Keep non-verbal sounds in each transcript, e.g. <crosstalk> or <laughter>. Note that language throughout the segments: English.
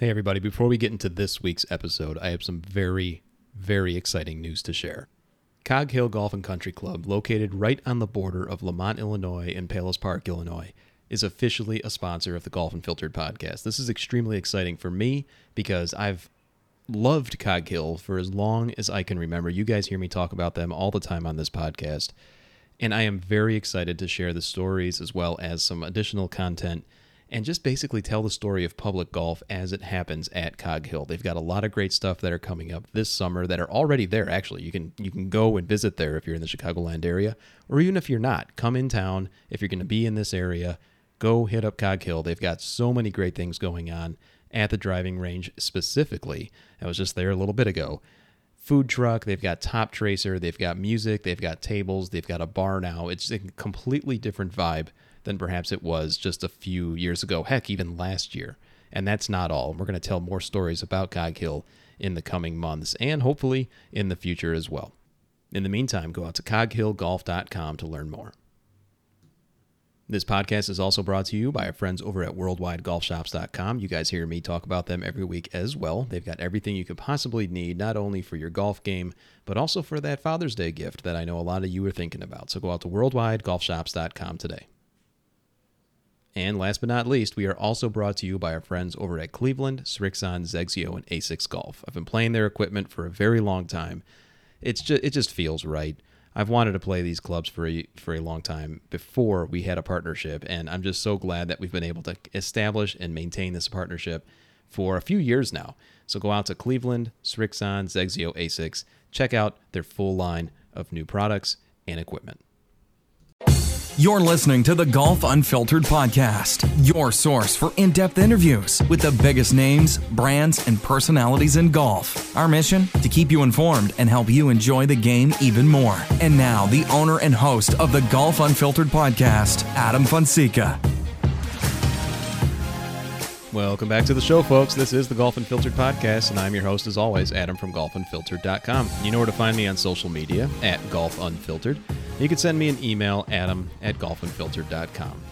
Hey, everybody, before we get into this week's episode, I have some very, very exciting news to share. Cog Hill Golf and Country Club, located right on the border of Lemont, Illinois and Palos Park, Illinois, is officially a sponsor of the Golf Unfiltered podcast. This is extremely exciting for me because I've loved Cog Hill for as long as I can remember. You guys hear me talk about them all the time on this podcast. And I am very excited to share the stories as well as some additional content and just basically tell the story of public golf as it happens at Cog Hill. They've got a lot of great stuff that are coming up this summer that are already there. Actually, you can you can go and visit there if you're in the Chicagoland area, or even if you're not, come in town if you're going to be in this area. Go hit up Cog Hill. They've got so many great things going on at the driving range specifically. I was just there a little bit ago. Food truck, they've got Top Tracer, they've got music, they've got tables, they've got a bar now. It's a completely different vibe than perhaps it was just a few years ago, heck, even last year. And that's not all. We're going to tell more stories about Cog Hill in the coming months and hopefully in the future as well. In the meantime, go out to coghillgolf.com to learn more. This podcast is also brought to you by our friends over at worldwidegolfshops.com. You guys hear me talk about them every week as well. They've got everything you could possibly need, not only for your golf game, but also for that Father's Day gift that I know a lot of you are thinking about. So go out to worldwidegolfshops.com today. And last but not least, we are also brought to you by our friends over at Cleveland, Srixon, XXIO, and Asics Golf. I've been playing their equipment for a very long time. It's just it just feels right. I've wanted to play these clubs for a, for a long time before we had a partnership, and I'm just so glad that we've been able to establish and maintain this partnership for a few years now. So go out to Cleveland, Srixon, XXIO, Asics, check out their full line of new products and equipment. You're listening to the Golf Unfiltered podcast, your source for in depth interviews with the biggest names, brands, and personalities in golf. Our mission? To keep you informed and help you enjoy the game even more. And now, the owner and host of the Golf Unfiltered podcast, Adam Fonseca. Welcome back to the show, folks. This is the Golf Unfiltered podcast, and I'm your host, as always, Adam from golfunfiltered.com. You know where to find me on social media at Golf Unfiltered. You can send me an email, adam at golfunfiltered.com.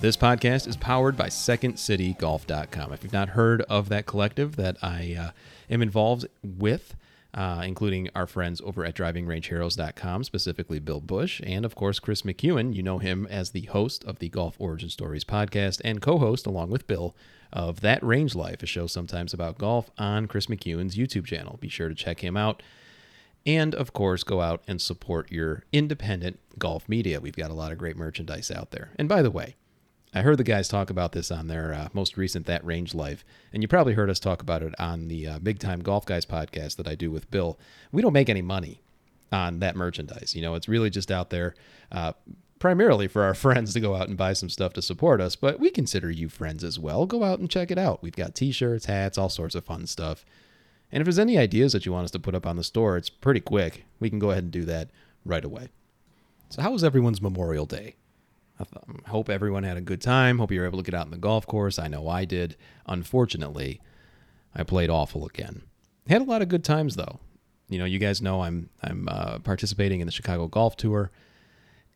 This podcast is powered by SecondCityGolf.com. If you've not heard of that collective that I uh, am involved with, uh, including our friends over at DrivingRangeHeroes.com, specifically Bill Bush, and of course Chris McEwen. You know him as the host of the Golf Origin Stories podcast and co host, along with Bill, of That Range Life, a show sometimes about golf on Chris McEwen's YouTube channel. Be sure to check him out. And of course, go out and support your independent golf media. We've got a lot of great merchandise out there. And by the way, I heard the guys talk about this on their uh, most recent That Range Life, and you probably heard us talk about it on the uh, Big Time Golf Guys podcast that I do with Bill. We don't make any money on that merchandise. You know, it's really just out there uh, primarily for our <laughs> friends to go out and buy some stuff to support us, but we consider you friends as well. Go out and check it out. We've got t shirts, hats, all sorts of fun stuff. And if there's any ideas that you want us to put up on the store, it's pretty quick. We can go ahead and do that right away. So, how was everyone's Memorial Day? Th- hope everyone had a good time. Hope you were able to get out in the golf course. I know I did. Unfortunately, I played awful again. Had a lot of good times though. You know, you guys know I'm I'm uh, participating in the Chicago Golf Tour,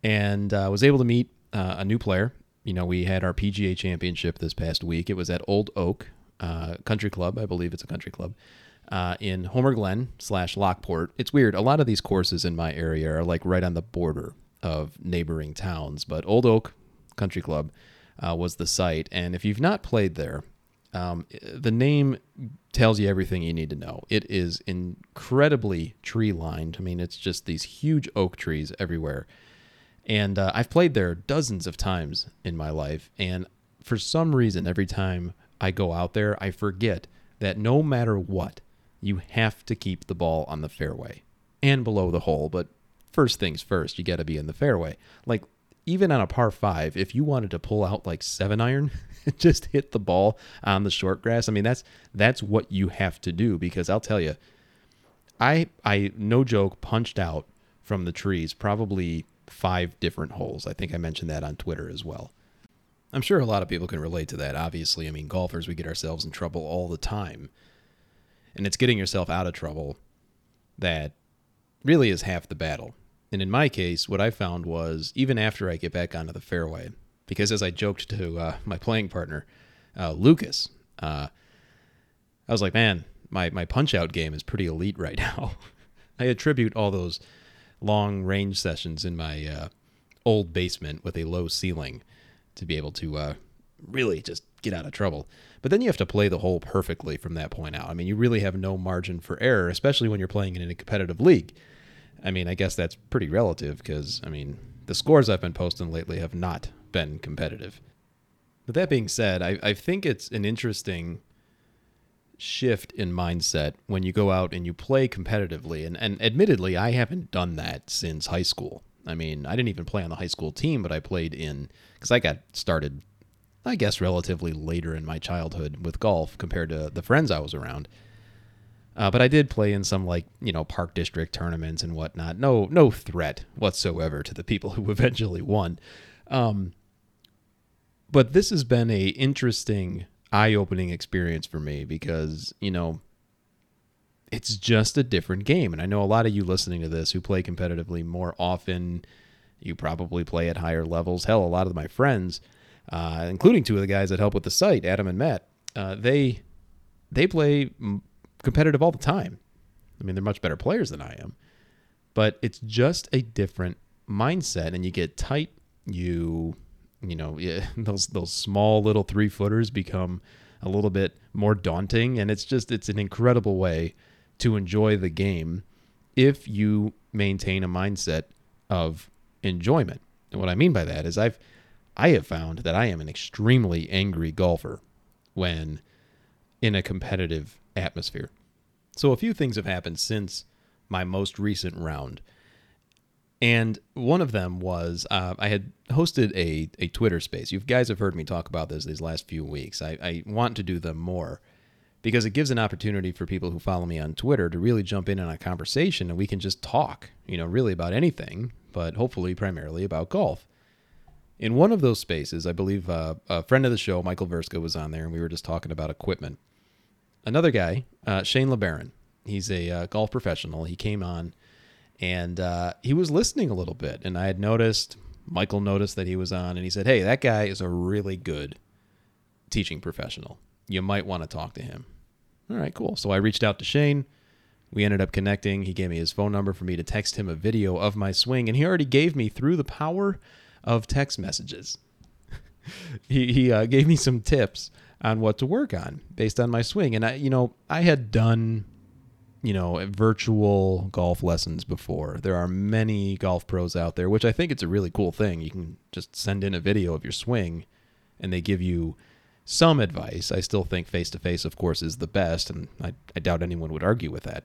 and uh, was able to meet uh, a new player. You know, we had our PGA Championship this past week. It was at Old Oak uh, Country Club, I believe it's a country club, uh, in Homer Glen slash Lockport. It's weird. A lot of these courses in my area are like right on the border of neighboring towns, but Old Oak Country Club uh, was the site. And if you've not played there, um, the name tells you everything you need to know. It is incredibly tree lined. I mean, it's just these huge oak trees everywhere. And uh, I've played there dozens of times in my life. And for some reason, every time I go out there, I forget that no matter what, you have to keep the ball on the fairway and below the hole. But first things first, you got to be in the fairway. Like even on a par five, if you wanted to pull out like seven iron, <laughs> just hit the ball on the short grass. I mean, that's that's what you have to do because I'll tell you, I I no joke punched out from the trees probably five different holes. I think I mentioned that on Twitter as well. I'm sure a lot of people can relate to that. Obviously, I mean, golfers we get ourselves in trouble all the time and it's getting yourself out of trouble that really is half the battle. And in my case, what I found was even after I get back onto the fairway, because as I joked to uh, my playing partner, uh, Lucas, uh, I was like, man, my my punch out game is pretty elite right <laughs> now. I attribute all those long range sessions in my uh, old basement with a low ceiling to be able to uh, really just get out of trouble. But then you have to play the hole perfectly from that point out. I mean, you really have no margin for error, especially when you're playing in a competitive league. I mean, I guess that's pretty relative because, I mean, the scores I've been posting lately have not been competitive. But that being said, I, I think it's an interesting shift in mindset when you go out and you play competitively. And, and admittedly, I haven't done that since high school. I mean, I didn't even play on the high school team, but I played in, because I got started, I guess, relatively later in my childhood with golf compared to the friends I was around. Uh, but I did play in some like you know park district tournaments and whatnot. No, no threat whatsoever to the people <laughs> who eventually won. Um, but this has been a interesting, eye-opening experience for me because you know it's just a different game, and I know a lot of you listening to this who play competitively more often. You probably play at higher levels. Hell, a lot of my friends, uh, including two of the guys that help with the site, Adam and Matt, uh, they they play competitive all the time. I mean, they're much better players than I am, but it's just a different mindset, and you get tight. You, you know, <laughs> yeah, those those small little three footers become a little bit more daunting, and it's just it's an incredible way to enjoy the game if you maintain a mindset of enjoyment. And what I mean by that is I've I have found that I am an extremely angry golfer when in a competitive atmosphere. So a few things have happened since my most recent round. And one of them was uh, I had hosted a, a Twitter space. You guys have heard me talk about this these last few weeks. I, I want to do them more because it gives an opportunity for people who follow me on Twitter to really jump in on a conversation and we can just talk, you know, really about anything, but hopefully primarily about golf. In one of those spaces, I believe uh, a friend of the show, Michael Verska, was on there, and we were just talking about equipment another guy, uh, Shane LeBaron. He's a uh, golf professional. He came on and uh, he was listening a little bit. And I had noticed, Michael noticed that he was on, and he said, Hey, that guy is a really good teaching professional. You might want to talk to him. All right, cool. So I reached out to Shane. We ended up connecting. He gave me his phone number for me to text him a video of my swing, and he already gave me through the power of text messages. <laughs> he he uh, gave me some tips on what to work on based on my swing. And I, you know, I had done, you know, virtual golf lessons before. There are many golf pros out there, which I think it's a really cool thing. You can just send in a video of your swing and they give you some advice. I still think face to face, of course, is the best. And I, I doubt anyone would argue with that.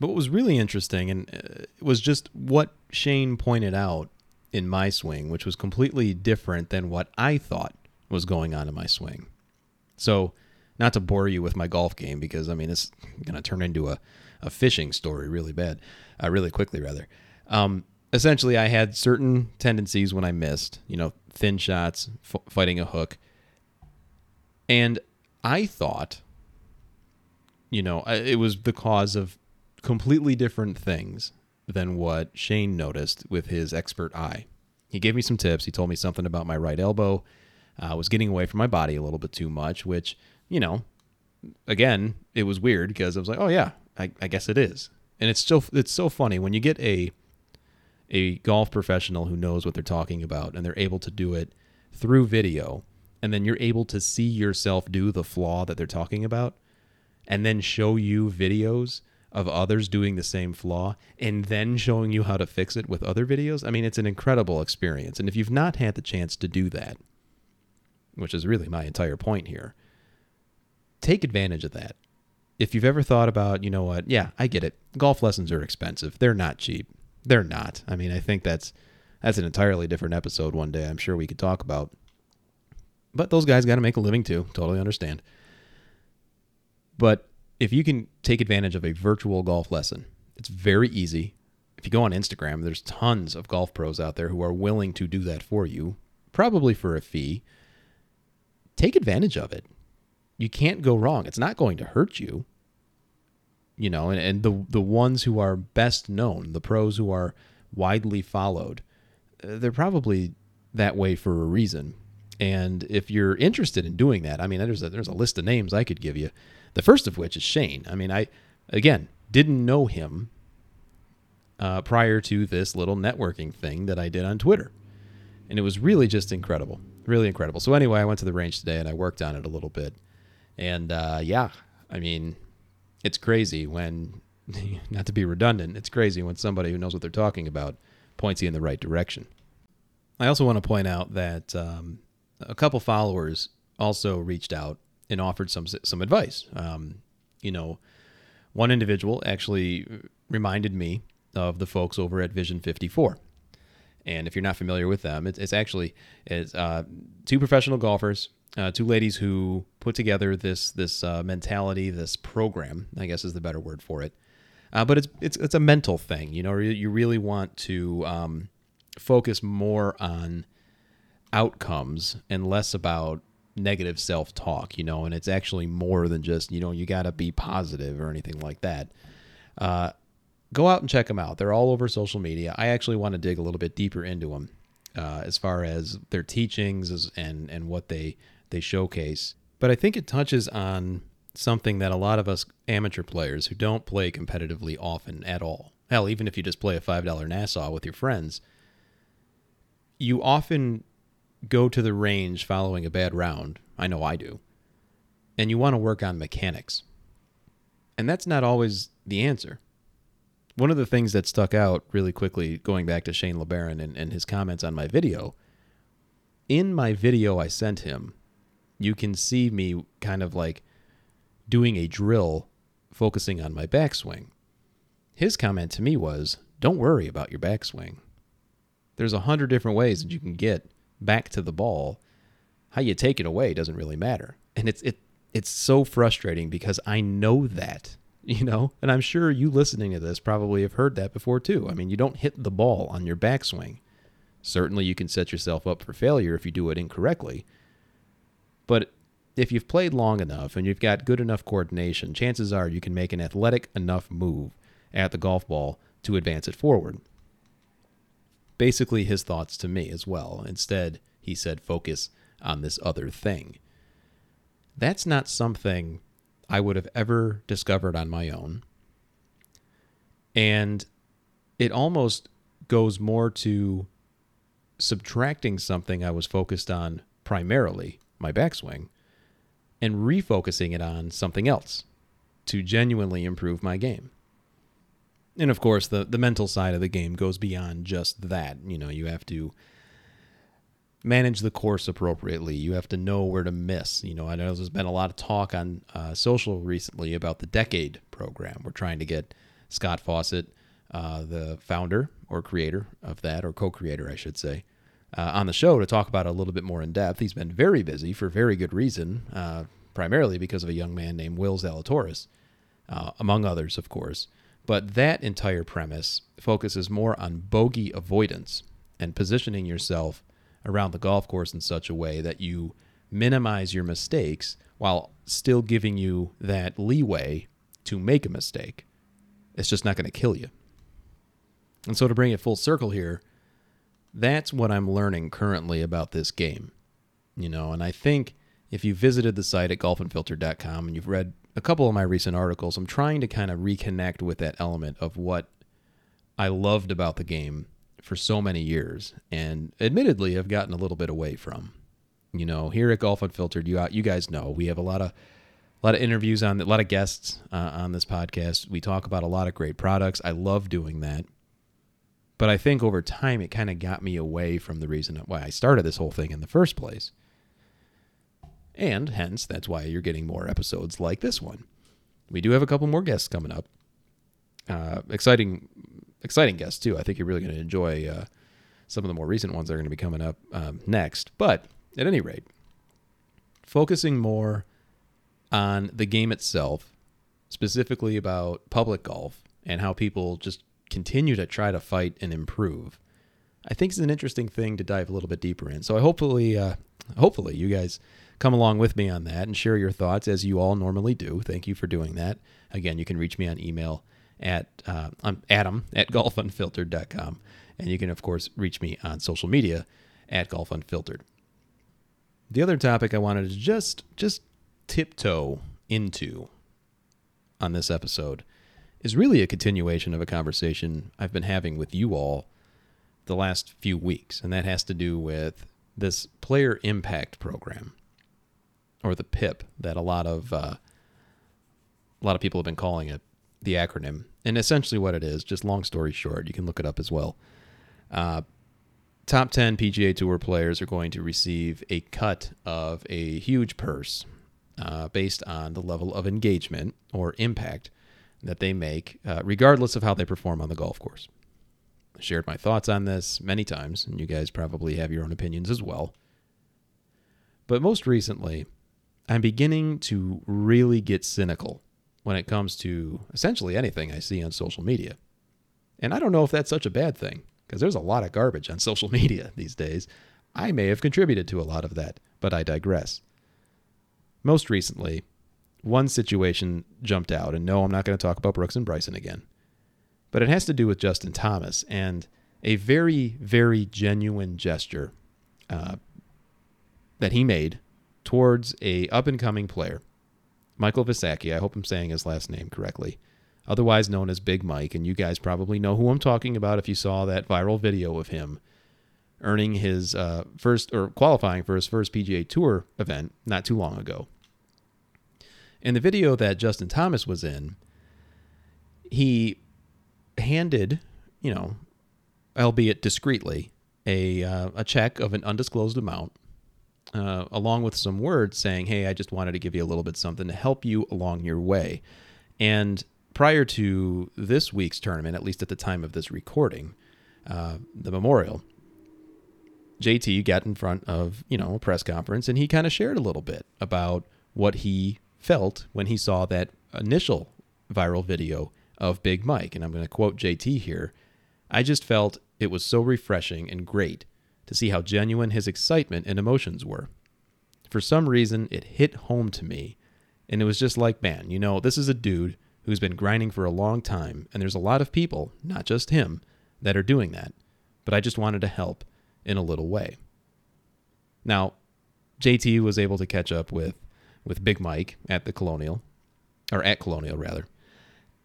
But what was really interesting and uh, was just what Shane pointed out in my swing, which was completely different than what I thought was going on in my swing. So, not to bore you with my golf game, because I mean, it's going to turn into a, a fishing story really bad, uh, really quickly, rather. Um, essentially, I had certain tendencies when I missed, you know, thin shots, f- fighting a hook. And I thought, you know, it was the cause of completely different things than what Shane noticed with his expert eye. He gave me some tips. He told me something about my right elbow uh, was getting away from my body a little bit too much, which, you know, again, it was weird because I was like, oh yeah, I, I guess it is. And it's still it's so funny when you get a a golf professional who knows what they're talking about and they're able to do it through video and then you're able to see yourself do the flaw that they're talking about and then show you videos of others doing the same flaw and then showing you how to fix it with other videos. I mean, it's an incredible experience. And if you've not had the chance to do that, which is really my entire point here. Take advantage of that. If you've ever thought about, you know what, yeah, I get it. Golf lessons are expensive. They're not cheap. They're not. I mean, I think that's that's an entirely different episode one day. I'm sure we could talk about. But those guys got to make a living too. Totally understand. But if you can take advantage of a virtual golf lesson, it's very easy. If you go on Instagram, there's tons of golf pros out there who are willing to do that for you, probably for a fee take advantage of it. You can't go wrong. It's not going to hurt you. You know, and, and the the ones who are best known, the pros who are widely followed, uh, they're probably that way for a reason. And if you're interested in doing that, I mean, there's a, there's a list of names I could give you. The first of which is Shane. I mean, I again didn't know him uh, prior to this little networking thing that I did on Twitter, and it was really just incredible, really incredible. So anyway, I went to the range today and I worked on it a little bit, and uh, yeah, I mean, it's crazy when, <laughs> not to be redundant, it's crazy when somebody who knows what they're talking about points you in the right direction. I also want to point out that um, a couple followers also reached out and offered some some advice. Um, you know, one individual actually reminded me of the folks over at Vision 54. And if you're not familiar with them, it's, it's actually it's, uh, two professional golfers, uh, two ladies who put together this this uh, mentality, this program. I guess is the better word for it. Uh, but it's it's it's a mental thing. You know, you really want to um, focus more on outcomes and less about negative self talk, you know, and it's actually more than just, you know, you got to be positive or anything like that. Go out and check them out. They're all over social media. I actually want to dig a little bit deeper into them uh, as far as their teachings and, and what they, they showcase. But I think it touches on something that a lot of us amateur players who don't play competitively often at all, hell, even if you just play a $5 Nassau with your friends, you often go to the range following a bad round. I know I do. And you want to work on mechanics. And that's not always the answer. One of the things that stuck out really quickly, going back to Shane LeBaron and, and his comments on my video, in my video I sent him, you can see me kind of like doing a drill focusing on my backswing. His comment to me was, Don't worry about your backswing. There's a hundred different ways that you can get back to the ball. How you take it away doesn't really matter. And it's it it's so frustrating because I know that, you know, and I'm sure you listening to this probably have heard that before too. I mean, you don't hit the ball on your backswing. Certainly you can set yourself up for failure if you do it incorrectly. But if you've played long enough and you've got good enough coordination, chances are you can make an athletic enough move at the golf ball to advance it forward basically his thoughts to me as well. Instead, he said, focus on this other thing. That's not something I would have ever discovered on my own. And it almost goes more to subtracting something I was focused on primarily, my backswing, and refocusing it on something else to genuinely improve my game and of course the the mental side of the game goes beyond just that you know you have to manage the course appropriately. You have to know where to miss you know. I know there's been a lot of talk on uh, social recently about the decade program. We're trying to get scott fawcett uh, the founder or creator of that or co-creator i should say uh, on the show to talk about it a little bit more in depth. He's been very busy for very good reason uh, primarily because of a young man named will zalatoris uh, among others of course. But that entire premise focuses more on bogey avoidance and positioning yourself around the golf course in such a way that you minimize your mistakes while still giving you that leeway to make a mistake. It's just not going to kill you. And so, to bring it full circle here, that's what I'm learning currently about this game. You know, and I think if you visited the site at golfunfiltered.com and you've read a couple of my recent articles, I'm trying to kind of reconnect with that element of what I loved about the game for so many years, and admittedly, I've gotten a little bit away from. You know, here at Golf Unfiltered, you you guys know we have a lot of a lot of interviews on a lot of guests uh, on this podcast. We talk about a lot of great products. I love doing that. But I think over time it kind of got me away from the reason why I started this whole thing in the first place. And hence, that's why you're getting more episodes like this one. We do have a couple more guests coming up. Uh, exciting, exciting guests too. I think you're really going to enjoy uh, some of the more recent ones that are going to be coming up um, next. But at any rate, focusing more on the game itself, specifically about public golf and how people just continue to try to fight and improve. I think is an interesting thing to dive a little bit deeper in. So I hopefully, uh, hopefully you guys come along with me on that and share your thoughts as you all normally do. Thank you for doing that. Again, you can reach me on email at uh, I'm adam at golfunfiltered.com. And you can, of course, reach me on social media at golfunfiltered. the other topic I wanted to just just tiptoe into on this episode is really a continuation of a conversation I've been having with you all the last few weeks, and that has to do with this player impact program, or the PIP, that a lot of uh, a lot of people have been calling it the acronym. And essentially, what it is, just long story short, you can look it up as well. Uh, top 10 PGA Tour players are going to receive a cut of a huge purse uh, based on the level of engagement or impact that they make, uh, regardless of how they perform on the golf course. I shared my thoughts on this many times, and you guys probably have your own opinions as well. But most recently, I'm beginning to really get cynical when it comes to essentially anything I see on social media. And I don't know if that's such a bad thing, because there's a lot of garbage on <laughs> social media these days. I may have contributed to a lot of that, but I digress. Most recently, one situation jumped out, and no, I'm not going to talk about Brooks and Bryson again, but it has to do with Justin Thomas and a very, very genuine gesture uh, that he made towards a up and coming player Michael Visacki. I hope I'm saying his last name correctly. Otherwise known as Big Mike, and you guys probably know who I'm talking about if you saw that viral video of him earning his uh, first or qualifying for his first PGA Tour event not too long ago. In the video that Justin Thomas was in, he handed, you know, albeit discreetly, a uh, a check of an undisclosed amount uh, along with some words saying, Hey, I just wanted to give you a little bit something to help you along your way. And prior to this week's tournament, at least at the time of this recording, uh, the memorial, JT got in front of, you know, a press conference and he kind of shared a little bit about what he felt when he saw that initial viral video of Big Mike. And I'm going to quote JT here. I just felt it was so refreshing and great to see how genuine his excitement and emotions were. For some reason, it hit home to me, and it was just like, man, you know, this is a dude who's been grinding for a long time, and there's a lot of people, not just him, that are doing that. But I just wanted to help in a little way. Now, JT was able to catch up with with Big Mike at the Colonial, or at Colonial rather,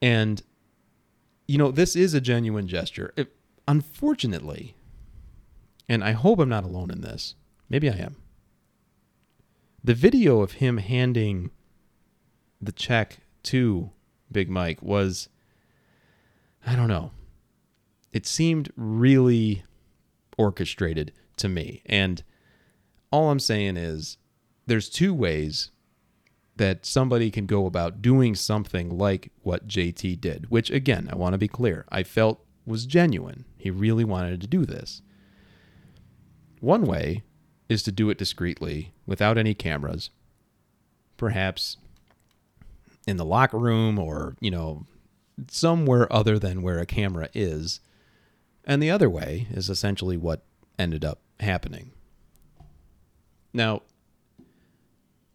and you know this is a genuine gesture. It, unfortunately, and I hope I'm not alone in this. Maybe I am. The video of him handing the check to Big Mike was, I don't know, it seemed really orchestrated to me. And all I'm saying is there's two ways that somebody can go about doing something like what JT did, which again, I want to be clear, I felt was genuine. He really wanted to do this. One way is to do it discreetly without any cameras, perhaps in the locker room or, you know, somewhere other than where a camera is. And the other way is essentially what ended up happening. Now,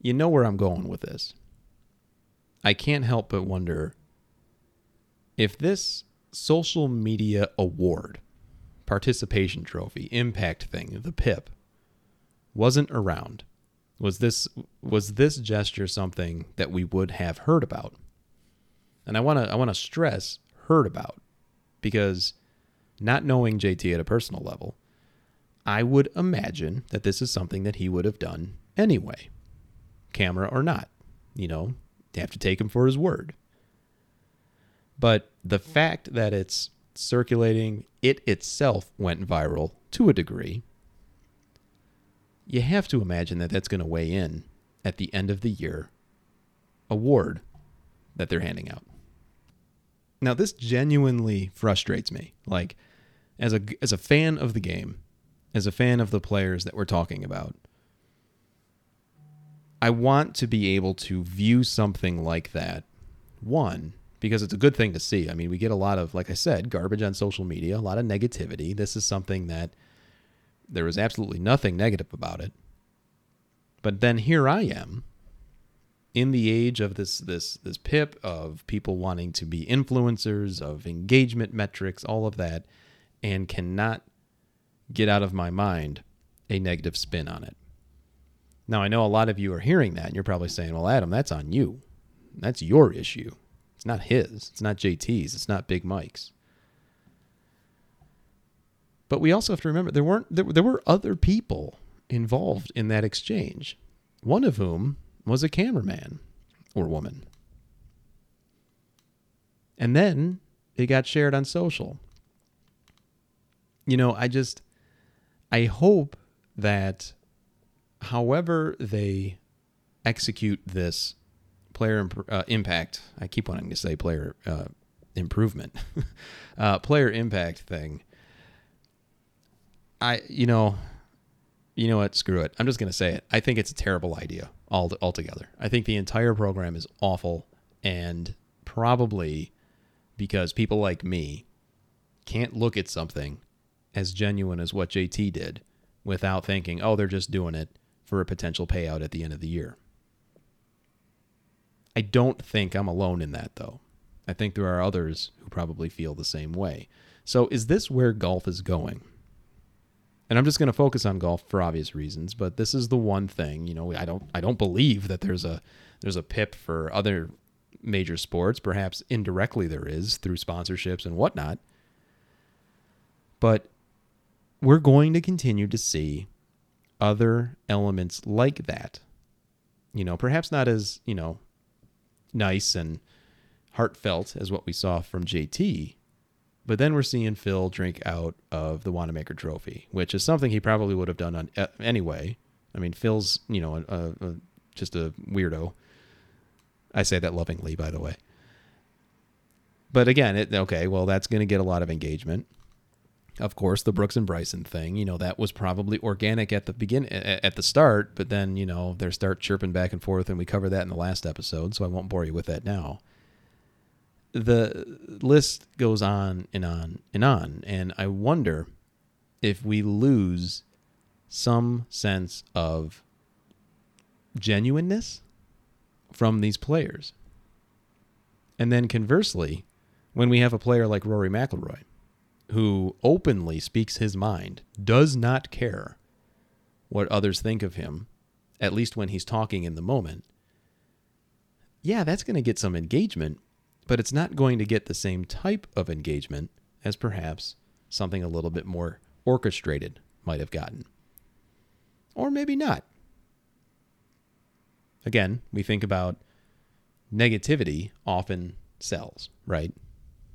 you know where I'm going with this. I can't help but wonder if this social media award participation trophy, impact thing, the PIP, wasn't around, was this was this gesture something that we would have heard about? And I want to I want to stress heard about because not knowing JT at a personal level, I would imagine that this is something that he would have done anyway, camera or not. You know, have to take him for his word. But the fact that it's circulating, it itself went viral to a degree. You have to imagine that that's going to weigh in at the end of the year award that they're handing out. Now, this genuinely frustrates me. Like, as a as a fan of the game, as a fan of the players that we're talking about, I want to be able to view something like that. One, because it's a good thing to see. I mean, we get a lot of, like I said, garbage on social media, a lot of negativity. This is something that there was absolutely nothing negative about it. But then here I am in the age of this this this pip of people wanting to be influencers, of engagement metrics, all of that, and cannot get out of my mind a negative spin on it. Now, I know a lot of you are hearing that and you're probably saying, well, Adam, that's on you. That's your issue. It's not his. It's not JT's. It's not Big Mike's. But we also have to remember there weren't there, there were other people involved in that exchange. One of whom was a cameraman or woman. And then it got shared on social. You know, I just I hope that however they execute this player imp- uh, impact, I keep wanting to say player uh, improvement, <laughs> uh, player impact thing. I, you know, you know what? Screw it. I'm just to say it. I think it's a terrible idea all altogether. I think the entire program is awful, and probably because people like me can't look at something as genuine as what JT did without thinking, oh, they're just doing it for a potential payout at the end of the year. I don't think I'm alone in that, though. I think there are others who probably feel the same way. So, is this where golf is going? And I'm just going to focus on golf for obvious reasons, but this is the one thing, you know, I don't I don't believe that there's a there's a pip for other major sports. Perhaps indirectly there is through sponsorships and whatnot. But we're going to continue to see other elements like that. You know, perhaps not as, you know, nice and heartfelt as what we saw from JT, but then we're seeing Phil drink out of the Wanamaker Trophy, which is something he probably would have done on uh, anyway. I mean, Phil's you know a, a, just a weirdo. I say that lovingly, by the way. But again, it okay. Well, that's going to get a lot of engagement. Of course, the Brooks and Bryson thing, you know, that was probably organic at the begin at the start, but then you know they start chirping back and forth, and we cover that in the last episode, so I won't bore you with that now the list goes on and on and on. And I wonder if we lose some sense of genuineness from these players. And then conversely, when we have a player like Rory McIlroy, who openly speaks his mind, does not care what others think of him, at least when he's talking in the moment, yeah, that's going to get some engagement, but it's not going to get the same type of engagement as perhaps something a little bit more orchestrated might have gotten. Or maybe not. Again, we think about negativity often sells, right?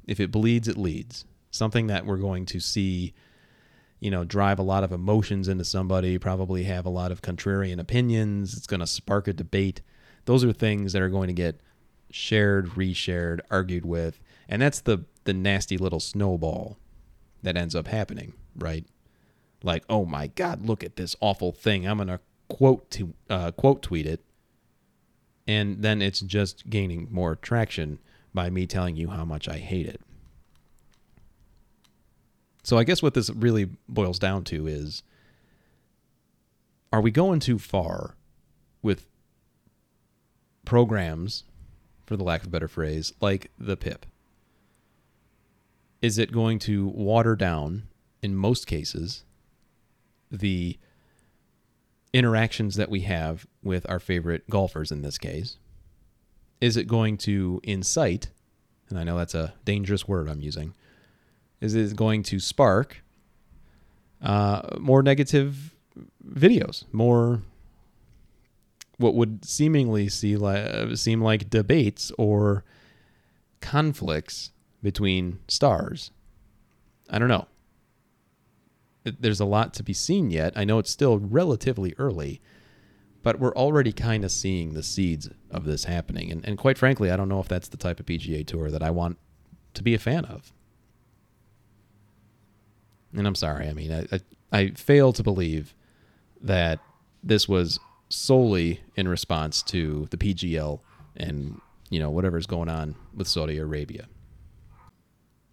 If it bleeds, it leads. Something that we're going to see, you know, drive a lot of emotions into somebody, probably have a lot of contrarian opinions. It's going to spark a debate. Those are things that are going to get shared, reshared, argued with, and that's the the nasty little snowball that ends up happening, right? Like, oh my God, look at this awful thing. I'm gonna quote to uh, quote tweet it, and then it's just gaining more traction by me telling you how much I hate it. So I guess what this really boils down to is are we going too far with programs for the lack of a better phrase, like the PIP? Is it going to water down, in most cases, the interactions that we have with our favorite golfers in this case? Is it going to incite, and I know that's a dangerous word I'm using, is it going to spark uh, more negative videos, more what would seemingly see like, seem like debates or conflicts between stars. I don't know. There's a lot to be seen yet. I know it's still relatively early, but we're already kind of seeing the seeds of this happening. And, and quite frankly, I don't know if that's the type of PGA Tour that I want to be a fan of. And I'm sorry. I mean, I, I, I fail to believe that this was solely in response to the PGL and you know whatever's going on with Saudi Arabia.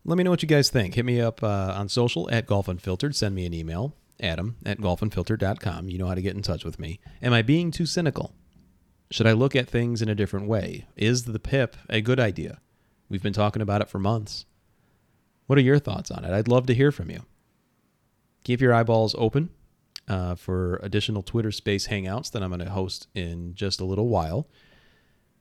Let me know what you guys think. Hit me up uh, on social at Golf Unfiltered. Send me an email, adam at golfunfiltered.com. You know how to get in touch with me. Am I being too cynical? Should I look at things in a different way? Is the PIP a good idea? We've been talking about it for months. What are your thoughts on it? I'd love to hear from you. Keep your eyeballs open uh, for additional Twitter Space hangouts that I'm going to host in just a little while.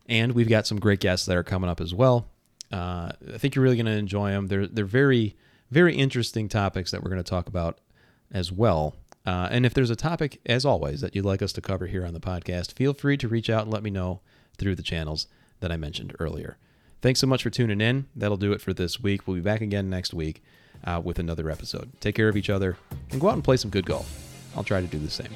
And we've got some great guests that are coming up as well. Uh, I think you're really going to enjoy them. They're they're very very interesting topics that we're going to talk about as well. Uh, and if there's a topic, as always, that you'd like us to cover here on the podcast, feel free to reach out and let me know through the channels that I mentioned earlier. Thanks so much for tuning in. That'll do it for this week. We'll be back again next week uh, with another episode. Take care of each other and go out and play some good golf. I'll try to do the same.